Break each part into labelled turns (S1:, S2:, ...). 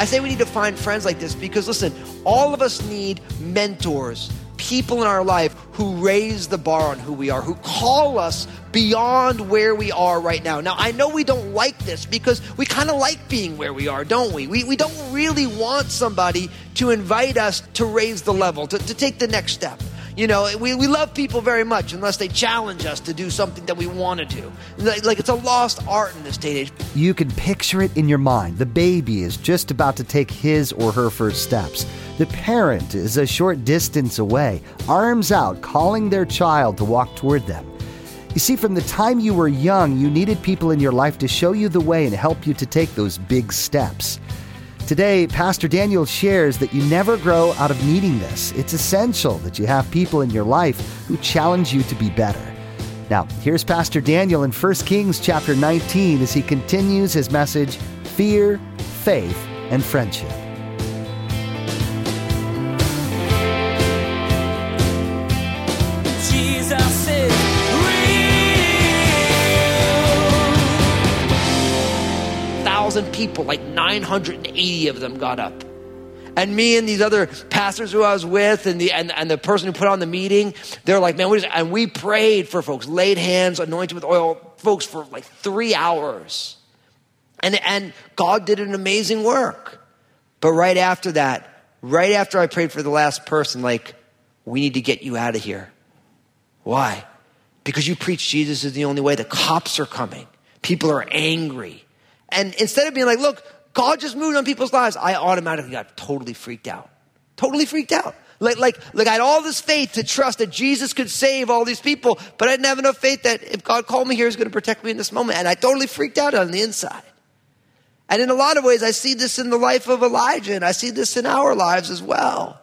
S1: I say we need to find friends like this because listen, all of us need mentors, people in our life who raise the bar on who we are, who call us beyond where we are right now. Now, I know we don't like this because we kind of like being where we are, don't we? We, we don't really want somebody to invite us to raise the level, to, to take the next step. You know, we, we love people very much unless they challenge us to do something that we want to do. Like, like it's a lost art in this day and age.
S2: You can picture it in your mind. The baby is just about to take his or her first steps. The parent is a short distance away, arms out, calling their child to walk toward them. You see, from the time you were young, you needed people in your life to show you the way and help you to take those big steps. Today, Pastor Daniel shares that you never grow out of needing this. It's essential that you have people in your life who challenge you to be better. Now, here's Pastor Daniel in 1 Kings chapter 19 as he continues his message Fear, Faith, and Friendship.
S1: People, like 980 of them got up. And me and these other pastors who I was with and the, and, and the person who put on the meeting, they're like, man, we just, and we prayed for folks, laid hands, anointed with oil, folks for like three hours. And, and God did an amazing work. But right after that, right after I prayed for the last person, like, we need to get you out of here. Why? Because you preach Jesus is the only way. The cops are coming. People are angry. And instead of being like, look, God just moved on people's lives, I automatically got totally freaked out. Totally freaked out. Like, like, like I had all this faith to trust that Jesus could save all these people, but I didn't have enough faith that if God called me here, He's going to protect me in this moment. And I totally freaked out on the inside. And in a lot of ways, I see this in the life of Elijah, and I see this in our lives as well.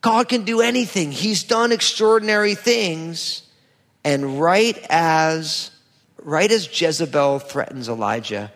S1: God can do anything. He's done extraordinary things. And right as right as Jezebel threatens Elijah,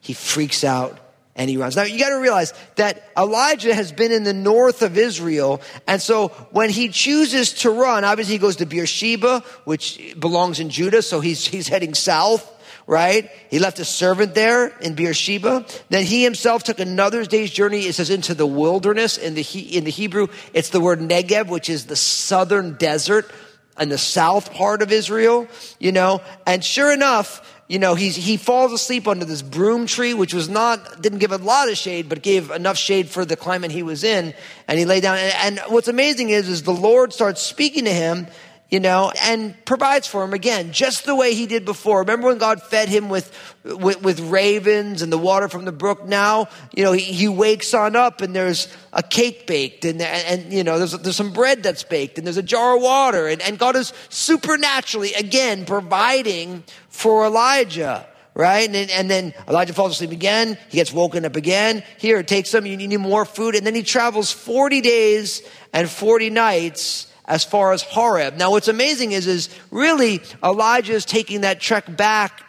S1: he freaks out and he runs. Now you got to realize that Elijah has been in the north of Israel, and so when he chooses to run, obviously he goes to Beersheba, which belongs in Judah, so he's he's heading south right? He left a servant there in Beersheba. Then he himself took another day's journey. It says into the wilderness. In the, in the Hebrew, it's the word Negev, which is the southern desert in the south part of Israel, you know. And sure enough, you know, he's, he falls asleep under this broom tree, which was not, didn't give a lot of shade, but gave enough shade for the climate he was in. And he lay down. And, and what's amazing is, is the Lord starts speaking to him you know, and provides for him again, just the way he did before. Remember when God fed him with, with, with ravens and the water from the brook? Now, you know, he, he wakes on up and there's a cake baked and, and, and, you know, there's, there's some bread that's baked and there's a jar of water and, and God is supernaturally, again, providing for Elijah right? And then, and then, Elijah falls asleep again. He gets woken up again. Here, take some. You need more food. And then he travels 40 days and 40 nights as far as Horeb. Now, what's amazing is, is really Elijah is taking that trek back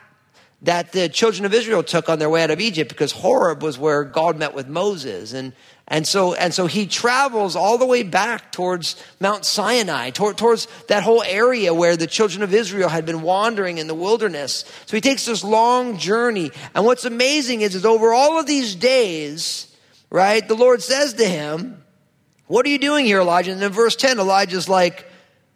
S1: that the children of Israel took on their way out of Egypt because Horeb was where God met with Moses. And, and so, and so he travels all the way back towards Mount Sinai, toward, towards that whole area where the children of Israel had been wandering in the wilderness. So he takes this long journey. And what's amazing is, is over all of these days, right, the Lord says to him, what are you doing here, Elijah? And in verse 10, Elijah's like,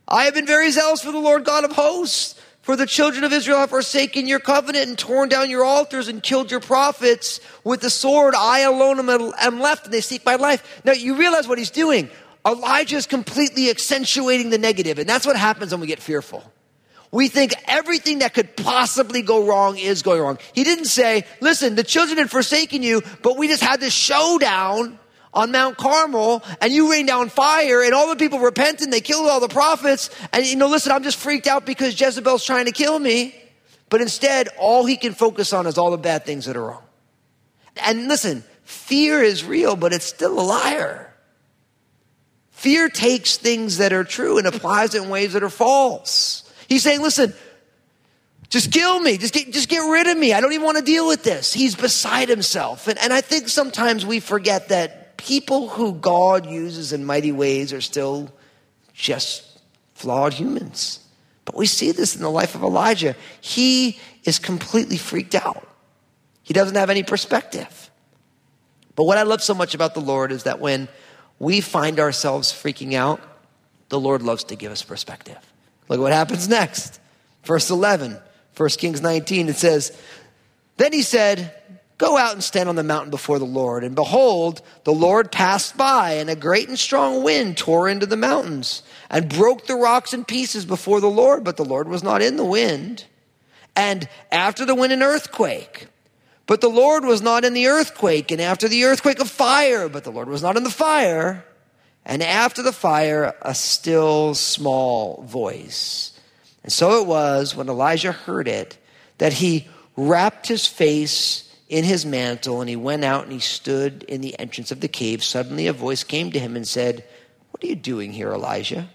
S1: I have been very zealous for the Lord God of hosts. For the children of Israel have forsaken your covenant and torn down your altars and killed your prophets with the sword. I alone am left and they seek my life. Now you realize what he's doing. Elijah is completely accentuating the negative, and that's what happens when we get fearful. We think everything that could possibly go wrong is going wrong. He didn't say, listen, the children had forsaken you, but we just had this showdown on Mount Carmel and you rained down fire and all the people repented and they killed all the prophets. And you know, listen, I'm just freaked out because Jezebel's trying to kill me. But instead, all he can focus on is all the bad things that are wrong. And listen, fear is real, but it's still a liar. Fear takes things that are true and applies it in ways that are false. He's saying, listen, just kill me. Just get, just get rid of me. I don't even want to deal with this. He's beside himself. And, and I think sometimes we forget that people who God uses in mighty ways are still just flawed humans. But we see this in the life of Elijah. He is completely freaked out, he doesn't have any perspective. But what I love so much about the Lord is that when we find ourselves freaking out, the Lord loves to give us perspective. Look what happens next. Verse 11, 1 Kings 19, it says, Then he said, Go out and stand on the mountain before the Lord. And behold, the Lord passed by, and a great and strong wind tore into the mountains and broke the rocks in pieces before the Lord, but the Lord was not in the wind. And after the wind, an earthquake. But the Lord was not in the earthquake. And after the earthquake, a fire. But the Lord was not in the fire. And after the fire, a still small voice. And so it was when Elijah heard it that he wrapped his face in his mantle and he went out and he stood in the entrance of the cave. Suddenly a voice came to him and said, What are you doing here, Elijah?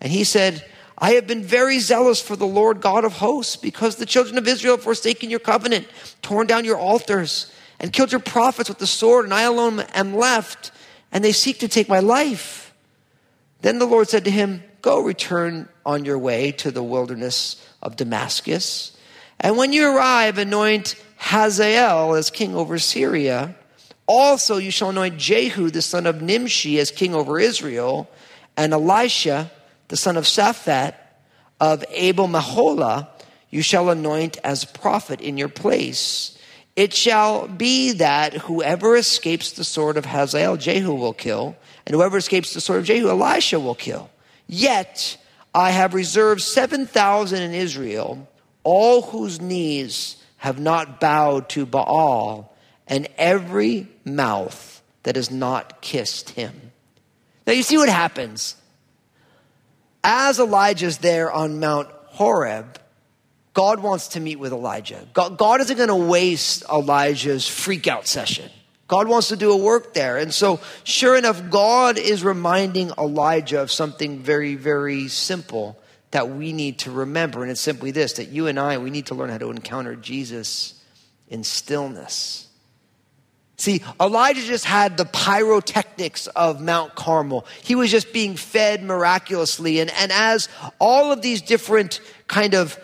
S1: And he said, I have been very zealous for the Lord God of hosts because the children of Israel have forsaken your covenant, torn down your altars, and killed your prophets with the sword, and I alone am left, and they seek to take my life. Then the Lord said to him, Go return on your way to the wilderness of Damascus. And when you arrive, anoint Hazael as king over Syria. Also, you shall anoint Jehu, the son of Nimshi, as king over Israel, and Elisha, the son of Shaphat of Abel Meholah, you shall anoint as prophet in your place. It shall be that whoever escapes the sword of Hazael, Jehu will kill, and whoever escapes the sword of Jehu, Elisha will kill. Yet I have reserved 7,000 in Israel, all whose knees have not bowed to Baal, and every mouth that has not kissed him. Now you see what happens. As Elijah's there on Mount Horeb, God wants to meet with Elijah. God, God isn't going to waste Elijah's freakout session. God wants to do a work there. And so, sure enough, God is reminding Elijah of something very, very simple that we need to remember. And it's simply this that you and I, we need to learn how to encounter Jesus in stillness. See, Elijah just had the pyrotechnics of Mount Carmel. He was just being fed miraculously. And, and as all of these different kind of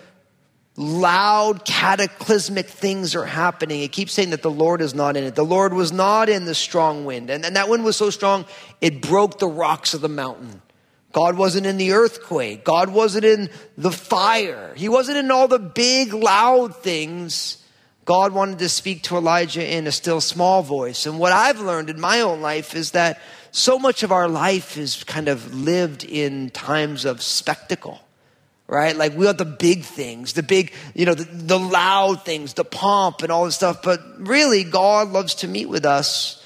S1: loud, cataclysmic things are happening, it keeps saying that the Lord is not in it. The Lord was not in the strong wind. And, and that wind was so strong, it broke the rocks of the mountain. God wasn't in the earthquake. God wasn't in the fire. He wasn't in all the big, loud things. God wanted to speak to Elijah in a still small voice. And what I've learned in my own life is that so much of our life is kind of lived in times of spectacle, right? Like we want the big things, the big, you know, the, the loud things, the pomp and all this stuff. But really, God loves to meet with us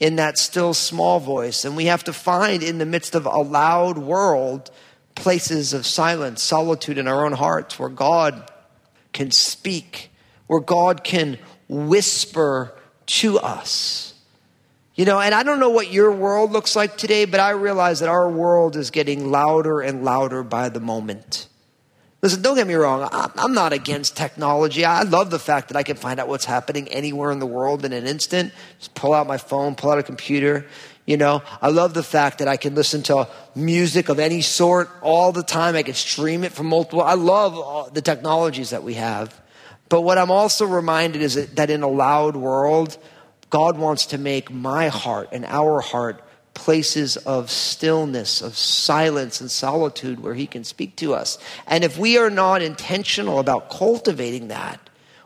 S1: in that still small voice. And we have to find in the midst of a loud world places of silence, solitude in our own hearts where God can speak where God can whisper to us. You know, and I don't know what your world looks like today, but I realize that our world is getting louder and louder by the moment. Listen, don't get me wrong. I'm not against technology. I love the fact that I can find out what's happening anywhere in the world in an instant. Just pull out my phone, pull out a computer. You know, I love the fact that I can listen to music of any sort all the time. I can stream it from multiple. I love the technologies that we have. But what I'm also reminded is that in a loud world, God wants to make my heart and our heart places of stillness, of silence and solitude where He can speak to us. And if we are not intentional about cultivating that,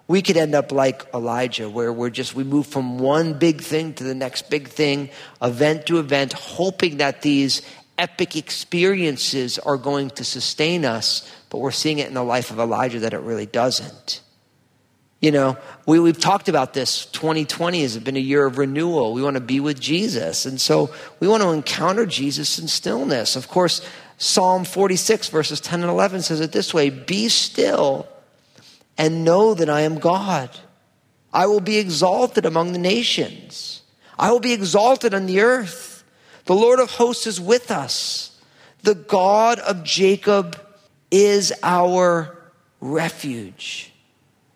S1: we could end up like Elijah, where we're just, we move from one big thing to the next big thing, event to event, hoping that these epic experiences are going to sustain us, but we're seeing it in the life of Elijah that it really doesn't. You know, we, we've talked about this. 2020 has been a year of renewal. We want to be with Jesus. And so we want to encounter Jesus in stillness. Of course, Psalm 46, verses 10 and 11 says it this way Be still and know that I am God. I will be exalted among the nations, I will be exalted on the earth. The Lord of hosts is with us. The God of Jacob is our refuge.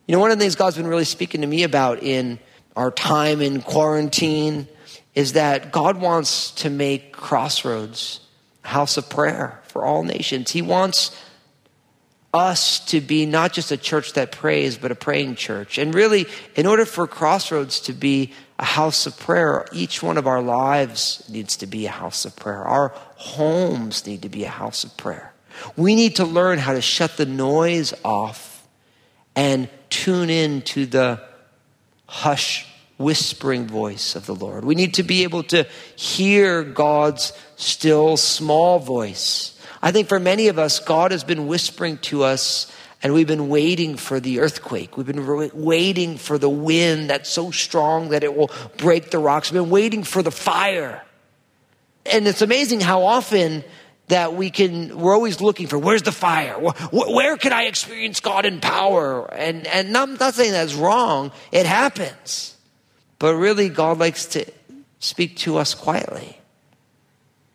S1: You know, one of the things God's been really speaking to me about in our time in quarantine is that God wants to make Crossroads a house of prayer for all nations. He wants us to be not just a church that prays, but a praying church. And really, in order for Crossroads to be a house of prayer, each one of our lives needs to be a house of prayer. Our homes need to be a house of prayer. We need to learn how to shut the noise off and tune in to the hush, whispering voice of the Lord. We need to be able to hear God's still small voice. I think for many of us, God has been whispering to us, and we've been waiting for the earthquake. We've been waiting for the wind that's so strong that it will break the rocks. We've been waiting for the fire. And it's amazing how often that we can we're always looking for where's the fire? Where, where can i experience god in power? And and i'm not saying that's wrong. It happens. But really god likes to speak to us quietly.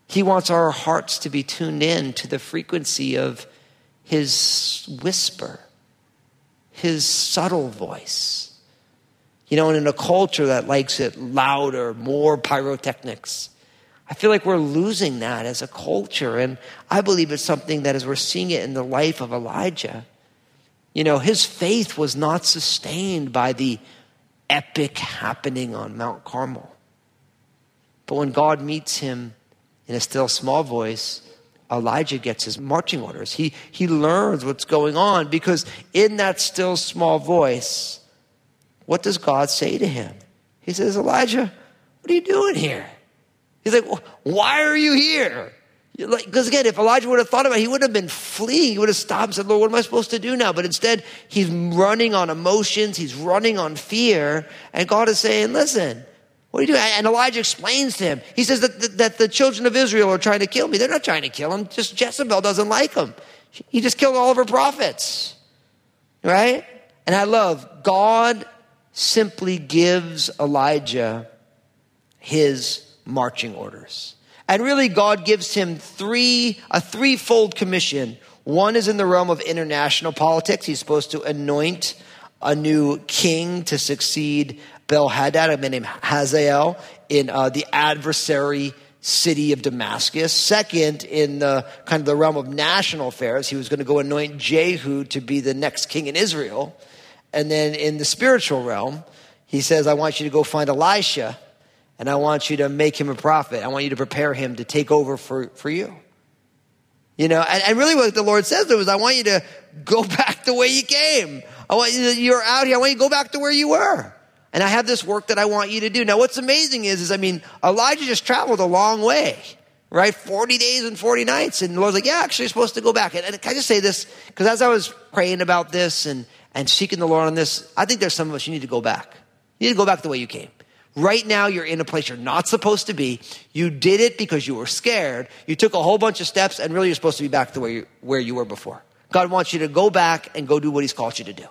S1: He wants our hearts to be tuned in to the frequency of his whisper his subtle voice. You know and in a culture that likes it louder more pyrotechnics I feel like we're losing that as a culture. And I believe it's something that as we're seeing it in the life of Elijah, you know, his faith was not sustained by the epic happening on Mount Carmel. But when God meets him in a still small voice, Elijah gets his marching orders. He, he learns what's going on because in that still small voice, what does God say to him? He says, Elijah, what are you doing here? He's like, why are you here? Because again, if Elijah would have thought about it, he would have been fleeing. He would have stopped and said, Lord, what am I supposed to do now? But instead, he's running on emotions. He's running on fear. And God is saying, listen, what are you doing? And Elijah explains to him. He says that, that, that the children of Israel are trying to kill me. They're not trying to kill him. Just Jezebel doesn't like him. He just killed all of her prophets. Right? And I love God simply gives Elijah his marching orders. And really, God gives him three, a threefold commission. One is in the realm of international politics. He's supposed to anoint a new king to succeed Ben Hadad, a man named Hazael, in uh, the adversary city of Damascus. Second, in the kind of the realm of national affairs, he was going to go anoint Jehu to be the next king in Israel. And then in the spiritual realm, he says, I want you to go find Elisha and I want you to make him a prophet. I want you to prepare him to take over for, for you. You know, and, and really what the Lord says to him is, I want you to go back the way you came. I want you to, you're out here. I want you to go back to where you were. And I have this work that I want you to do. Now, what's amazing is, is I mean, Elijah just traveled a long way, right? 40 days and 40 nights. And the Lord's like, yeah, actually, you're supposed to go back. And, and can I just say this? Because as I was praying about this and, and seeking the Lord on this, I think there's some of us, you need to go back. You need to go back the way you came. Right now, you're in a place you're not supposed to be. You did it because you were scared. You took a whole bunch of steps, and really, you're supposed to be back to where you, where you were before. God wants you to go back and go do what He's called you to do.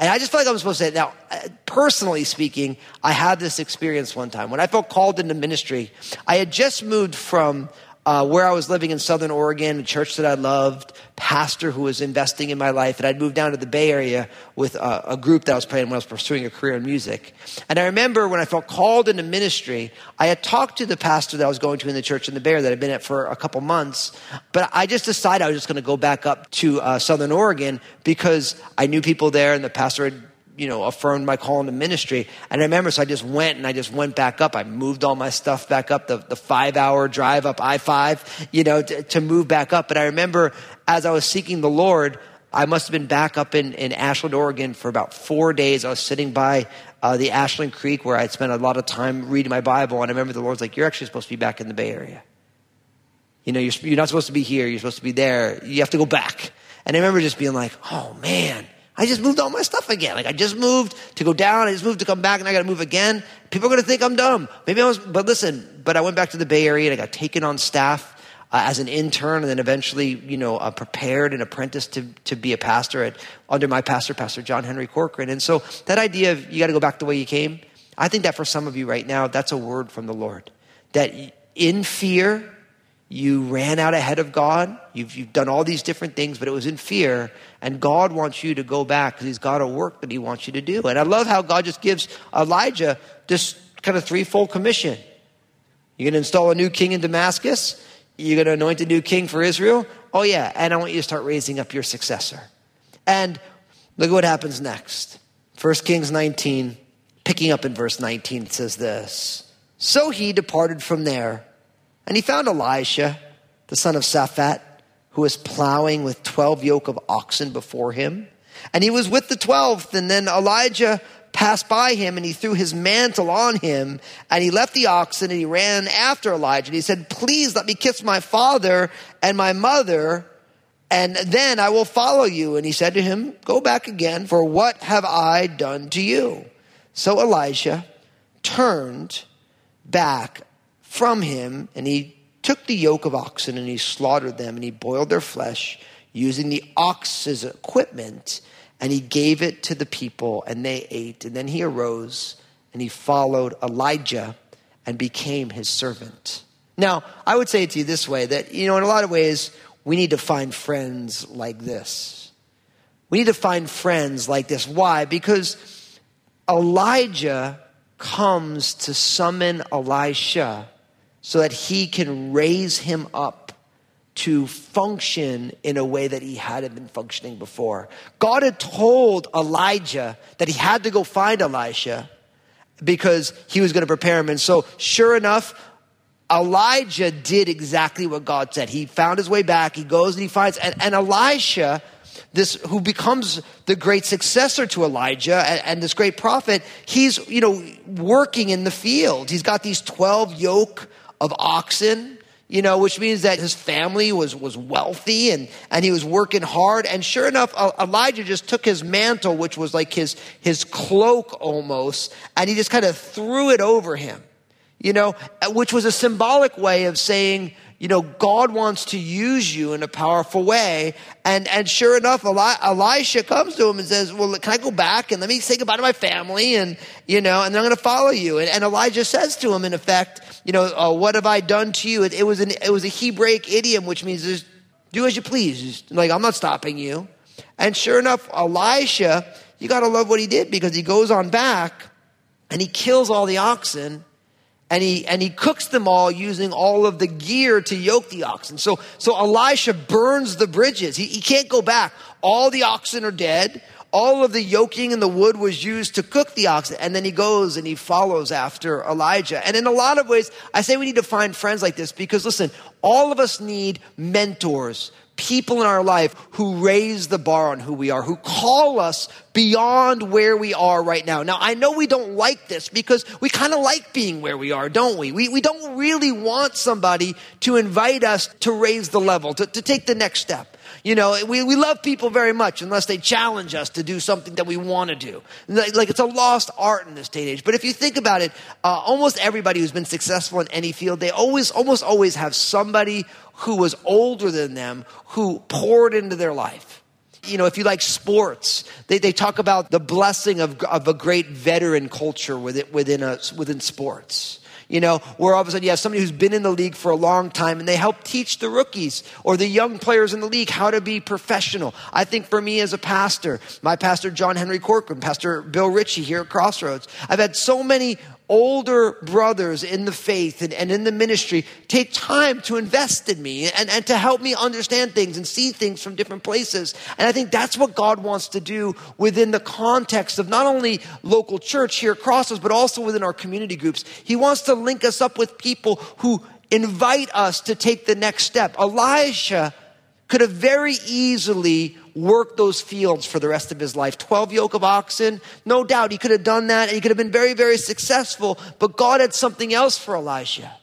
S1: And I just feel like I'm supposed to say, now, uh, personally speaking, I had this experience one time. When I felt called into ministry, I had just moved from uh, where I was living in Southern Oregon, a church that I loved, pastor who was investing in my life, and I'd moved down to the Bay Area with a, a, group that I was playing when I was pursuing a career in music. And I remember when I felt called into ministry, I had talked to the pastor that I was going to in the church in the Bay Area that I'd been at for a couple months, but I just decided I was just going to go back up to uh, Southern Oregon because I knew people there, and the pastor had you know, affirmed my call into ministry. And I remember, so I just went and I just went back up. I moved all my stuff back up, the, the five hour drive up I 5, you know, to, to move back up. But I remember as I was seeking the Lord, I must have been back up in, in Ashland, Oregon for about four days. I was sitting by uh, the Ashland Creek where I'd spent a lot of time reading my Bible. And I remember the Lord's like, You're actually supposed to be back in the Bay Area. You know, you're, you're not supposed to be here. You're supposed to be there. You have to go back. And I remember just being like, Oh man, I just moved all my stuff again. Like I just moved to go down, I just moved to come back, and I got to move again. People are going to think I'm dumb. Maybe I was, but listen. But I went back to the Bay Area and I got taken on staff uh, as an intern, and then eventually, you know, uh, prepared and apprenticed to to be a pastor at under my pastor, Pastor John Henry Corcoran. And so that idea of you got to go back the way you came, I think that for some of you right now, that's a word from the Lord. That in fear, You ran out ahead of God. You've, you've done all these different things, but it was in fear. And God wants you to go back because He's got a work that He wants you to do. And I love how God just gives Elijah this kind of threefold commission. You're going to install a new king in Damascus. You're going to anoint a new king for Israel. Oh, yeah. And I want you to start raising up your successor. And look at what happens next. 1 Kings 19, picking up in verse 19, it says this So he departed from there and he found Elisha, the son of Saphat, who was plowing with 12 yoke of oxen before him. And he was with the 12th. And then Elijah passed by him and he threw his mantle on him and he left the oxen and he ran after Elijah. And he said, Please let me kiss my father and my mother and then I will follow you. And he said to him, Go back again, for what have I done to you? So Elijah turned back from him, and he took the yoke of oxen and he slaughtered them, and he boiled their flesh using the ox's equipment, and he gave it to the people, and they ate. And then he arose and he followed Elijah and became his servant. Now, I would say it to you this way that, you know, in a lot of ways, we need to find friends like this. We need to find friends like this. Why? Because Elijah comes to summon Elisha so that he can raise him up to function in a way that he hadn't been functioning before. God had told Elijah that he had to go find Elisha because he was going to prepare him. And so, sure enough, Elijah did exactly what God said. He found his way back. He goes and he finds, and, and Elisha, this who becomes the great successor to Elijah and, and, this great prophet, he's you know working in the field. He's got these twelve yoke of oxen, you know, which means that his family was was wealthy and and he was working hard. And sure enough, Elijah just took his mantle, which was like his his cloak almost, and he just kind of threw it over him you know, which was a symbolic way of saying, you know, God wants to use you in a powerful way. And, and sure enough, Eli- Elisha comes to him and says, well, can I go back and let me say goodbye to my family? And, you know, and then I'm going to follow you. And, and, Elijah says to him, in effect, you know, uh, what have I done to you? It, it, was an, it was a Hebraic idiom, which means just do as you please. Just, like, I'm not stopping you. And sure enough, Elisha, you got to love what he did because he goes on back and he kills all the oxen and he and he cooks them all using all of the gear to yoke the oxen. So so Elisha burns the bridges. He, he can't go back. All the oxen are dead. All of the yoking and the wood was used to cook the oxen. And then he goes and he follows after Elijah. And in a lot of ways, I say we need to find friends like this because listen, all of us need mentors, people in our life who raise the bar on who we are, who call us beyond where we are right now. Now, I know we don't like this because we kind of like being where we are, don't we? we? We don't really want somebody to invite us to raise the level, to, to take the next step. You know, we, we love people very much unless they challenge us to do something that we want to do. Like, it's a lost art in this day and age. But if you think about it, uh, almost everybody who's been successful in any field, they always, almost always have somebody who was older than them who poured into their life. You know, if you like sports, they, they talk about the blessing of, of a great veteran culture within, within, a, within sports you know, where all of a sudden you have somebody who's been in the league for a long time and they help teach the rookies or the young players in the league how to be professional. I think for me as a pastor, my pastor John Henry Corcoran, Pastor Bill Ritchie here at Crossroads, I've had so many older brothers in the faith and, and in the ministry take time to invest in me and, and to help me understand things and see things from different places. And I think that's what God wants to do within the context of not only local church here at Crossroads, but also within our community groups. He wants to link us up with people who invite us to take the next step. Elisha could have very easily worked those fields for the rest of his life. 12 yoke of oxen, no doubt he could have done that and he could have been very, very successful, but God had something else for Elisha.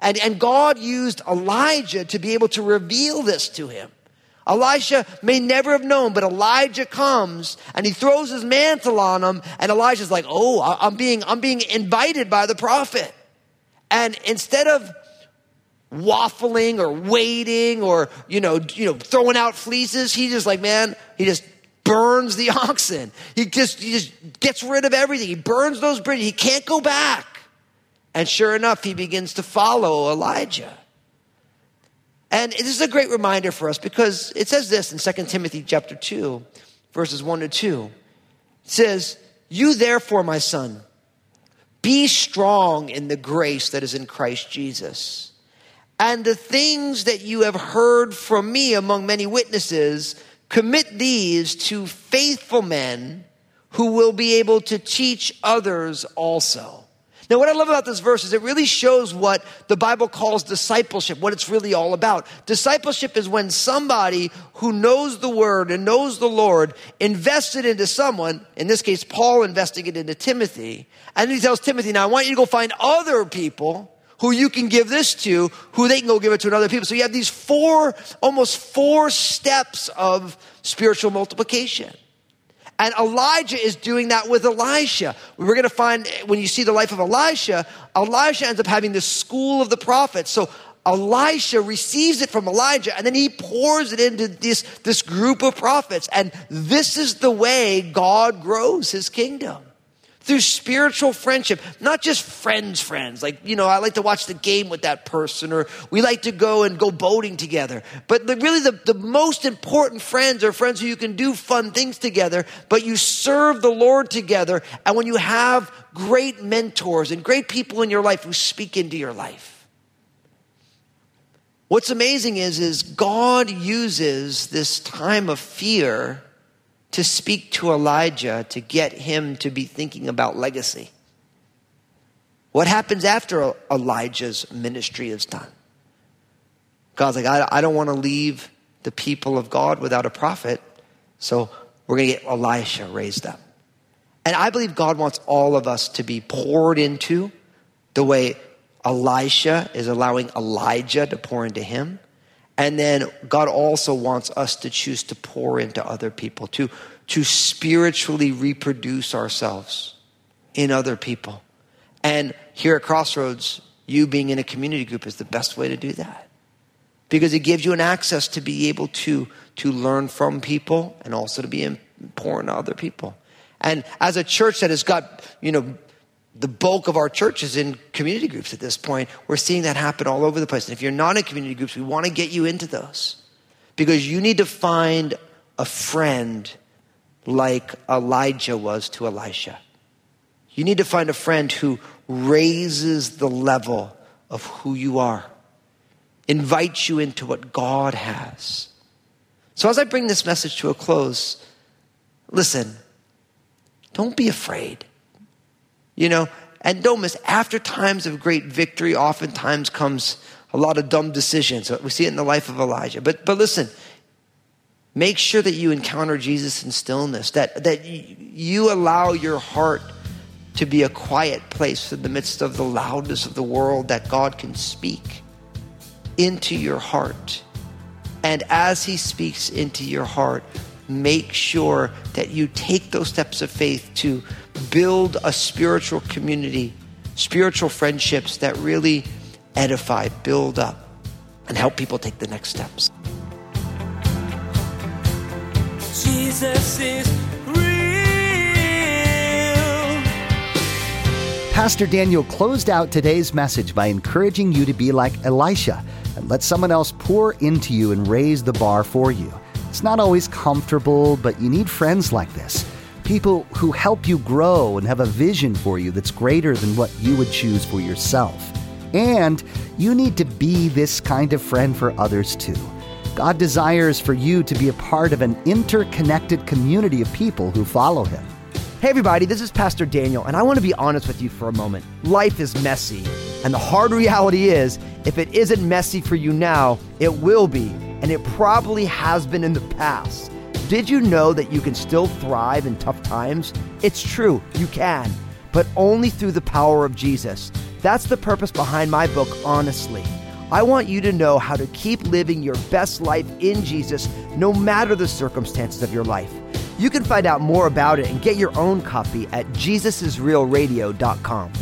S1: And, and God used Elijah to be able to reveal this to him. Elisha may never have known, but Elijah comes and he throws his mantle on him, and Elijah's like, "Oh, I'm being I'm being invited by the prophet." And instead of waffling or waiting or you know you know throwing out fleeces. He just like man he just burns the oxen. He just he just gets rid of everything. He burns those bridges. He can't go back. And sure enough he begins to follow elijah. And this is a great reminder for us because it says this in 2 Timothy chapter 2, verses 1 to 2. It says, You therefore, my son, be strong in the grace that is in Christ Jesus. And the things that you have heard from me among many witnesses, commit these to faithful men who will be able to teach others also. Now, what I love about this verse is it really shows what the Bible calls discipleship, what it's really all about. Discipleship is when somebody who knows the word and knows the Lord invested into someone, in this case, Paul investing it into Timothy, and he tells Timothy, now I want you to go find other people who you can give this to, who they can go give it to another people. So you have these four, almost four steps of spiritual multiplication. And Elijah is doing that with Elisha. We're going to find when you see the life of Elisha, Elisha ends up having this school of the prophets. So Elisha receives it from Elijah and then he pours it into this, this group of prophets. And this is the way God grows his kingdom through spiritual friendship, not just friends, friends. Like, you know, I like to watch the game with that person, or we like to go and go boating together. But the, really, the, the most important friends are friends who you can do fun things together, but you serve the Lord together. And when you have great mentors and great people in your life who speak into your life. What's amazing is, is God uses this time of fear to speak to Elijah to get him to be thinking about legacy. What happens after Elijah's ministry is done? God's like, I, I don't want to leave the people of God without a prophet, so we're going to get Elisha raised up. And I believe God wants all of us to be poured into the way Elisha is allowing Elijah to pour into him. And then God also wants us to choose to pour into other people, to, to spiritually reproduce ourselves in other people. And here at Crossroads, you being in a community group is the best way to do that. Because it gives you an access to be able to, to learn from people and also to be important to other people. And as a church that has got, you know, the bulk of our church is in community groups at this point. We're seeing that happen all over the place. And if you're not in community groups, we want to get you into those because you need to find a friend like Elijah was to Elisha. You need to find a friend who raises the level of who you are, invites you into what God has. So, as I bring this message to a close, listen, don't be afraid. You know, and don't miss, after times of great victory, oftentimes comes a lot of dumb decisions. We see it in the life of Elijah. But, but listen, make sure that you encounter Jesus in stillness, that, that you allow your heart to be a quiet place in the midst of the loudness of the world, that God can speak into your heart. And as He speaks into your heart, make sure that you take those steps of faith to build a spiritual community, spiritual friendships that really edify, build up, and help people take the next steps.
S3: Jesus is real.
S2: Pastor Daniel closed out today's message by encouraging you to be like Elisha and let someone else pour into you and raise the bar for you. It's not always comfortable, but you need friends like this. People who help you grow and have a vision for you that's greater than what you would choose for yourself. And you need to be this kind of friend for others too. God desires for you to be a part of an interconnected community of people who follow Him.
S4: Hey, everybody, this is Pastor Daniel, and I want to be honest with you for a moment. Life is messy, and the hard reality is if it isn't messy for you now, it will be and it probably has been in the past. Did you know that you can still thrive in tough times? It's true, you can, but only through the power of Jesus. That's the purpose behind my book, Honestly. I want you to know how to keep living your best life in Jesus no matter the circumstances of your life. You can find out more about it and get your own copy at jesusisrealradio.com.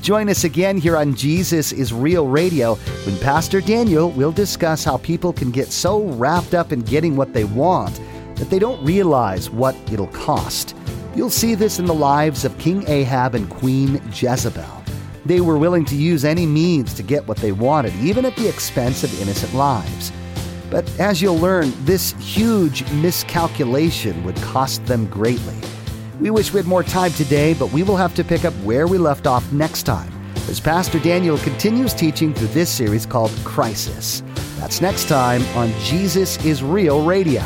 S2: Join us again here on Jesus is Real Radio when Pastor Daniel will discuss how people can get so wrapped up in getting what they want that they don't realize what it'll cost. You'll see this in the lives of King Ahab and Queen Jezebel. They were willing to use any means to get what they wanted, even at the expense of innocent lives. But as you'll learn, this huge miscalculation would cost them greatly. We wish we had more time today, but we will have to pick up where we left off next time as Pastor Daniel continues teaching through this series called Crisis. That's next time on Jesus is Real Radio.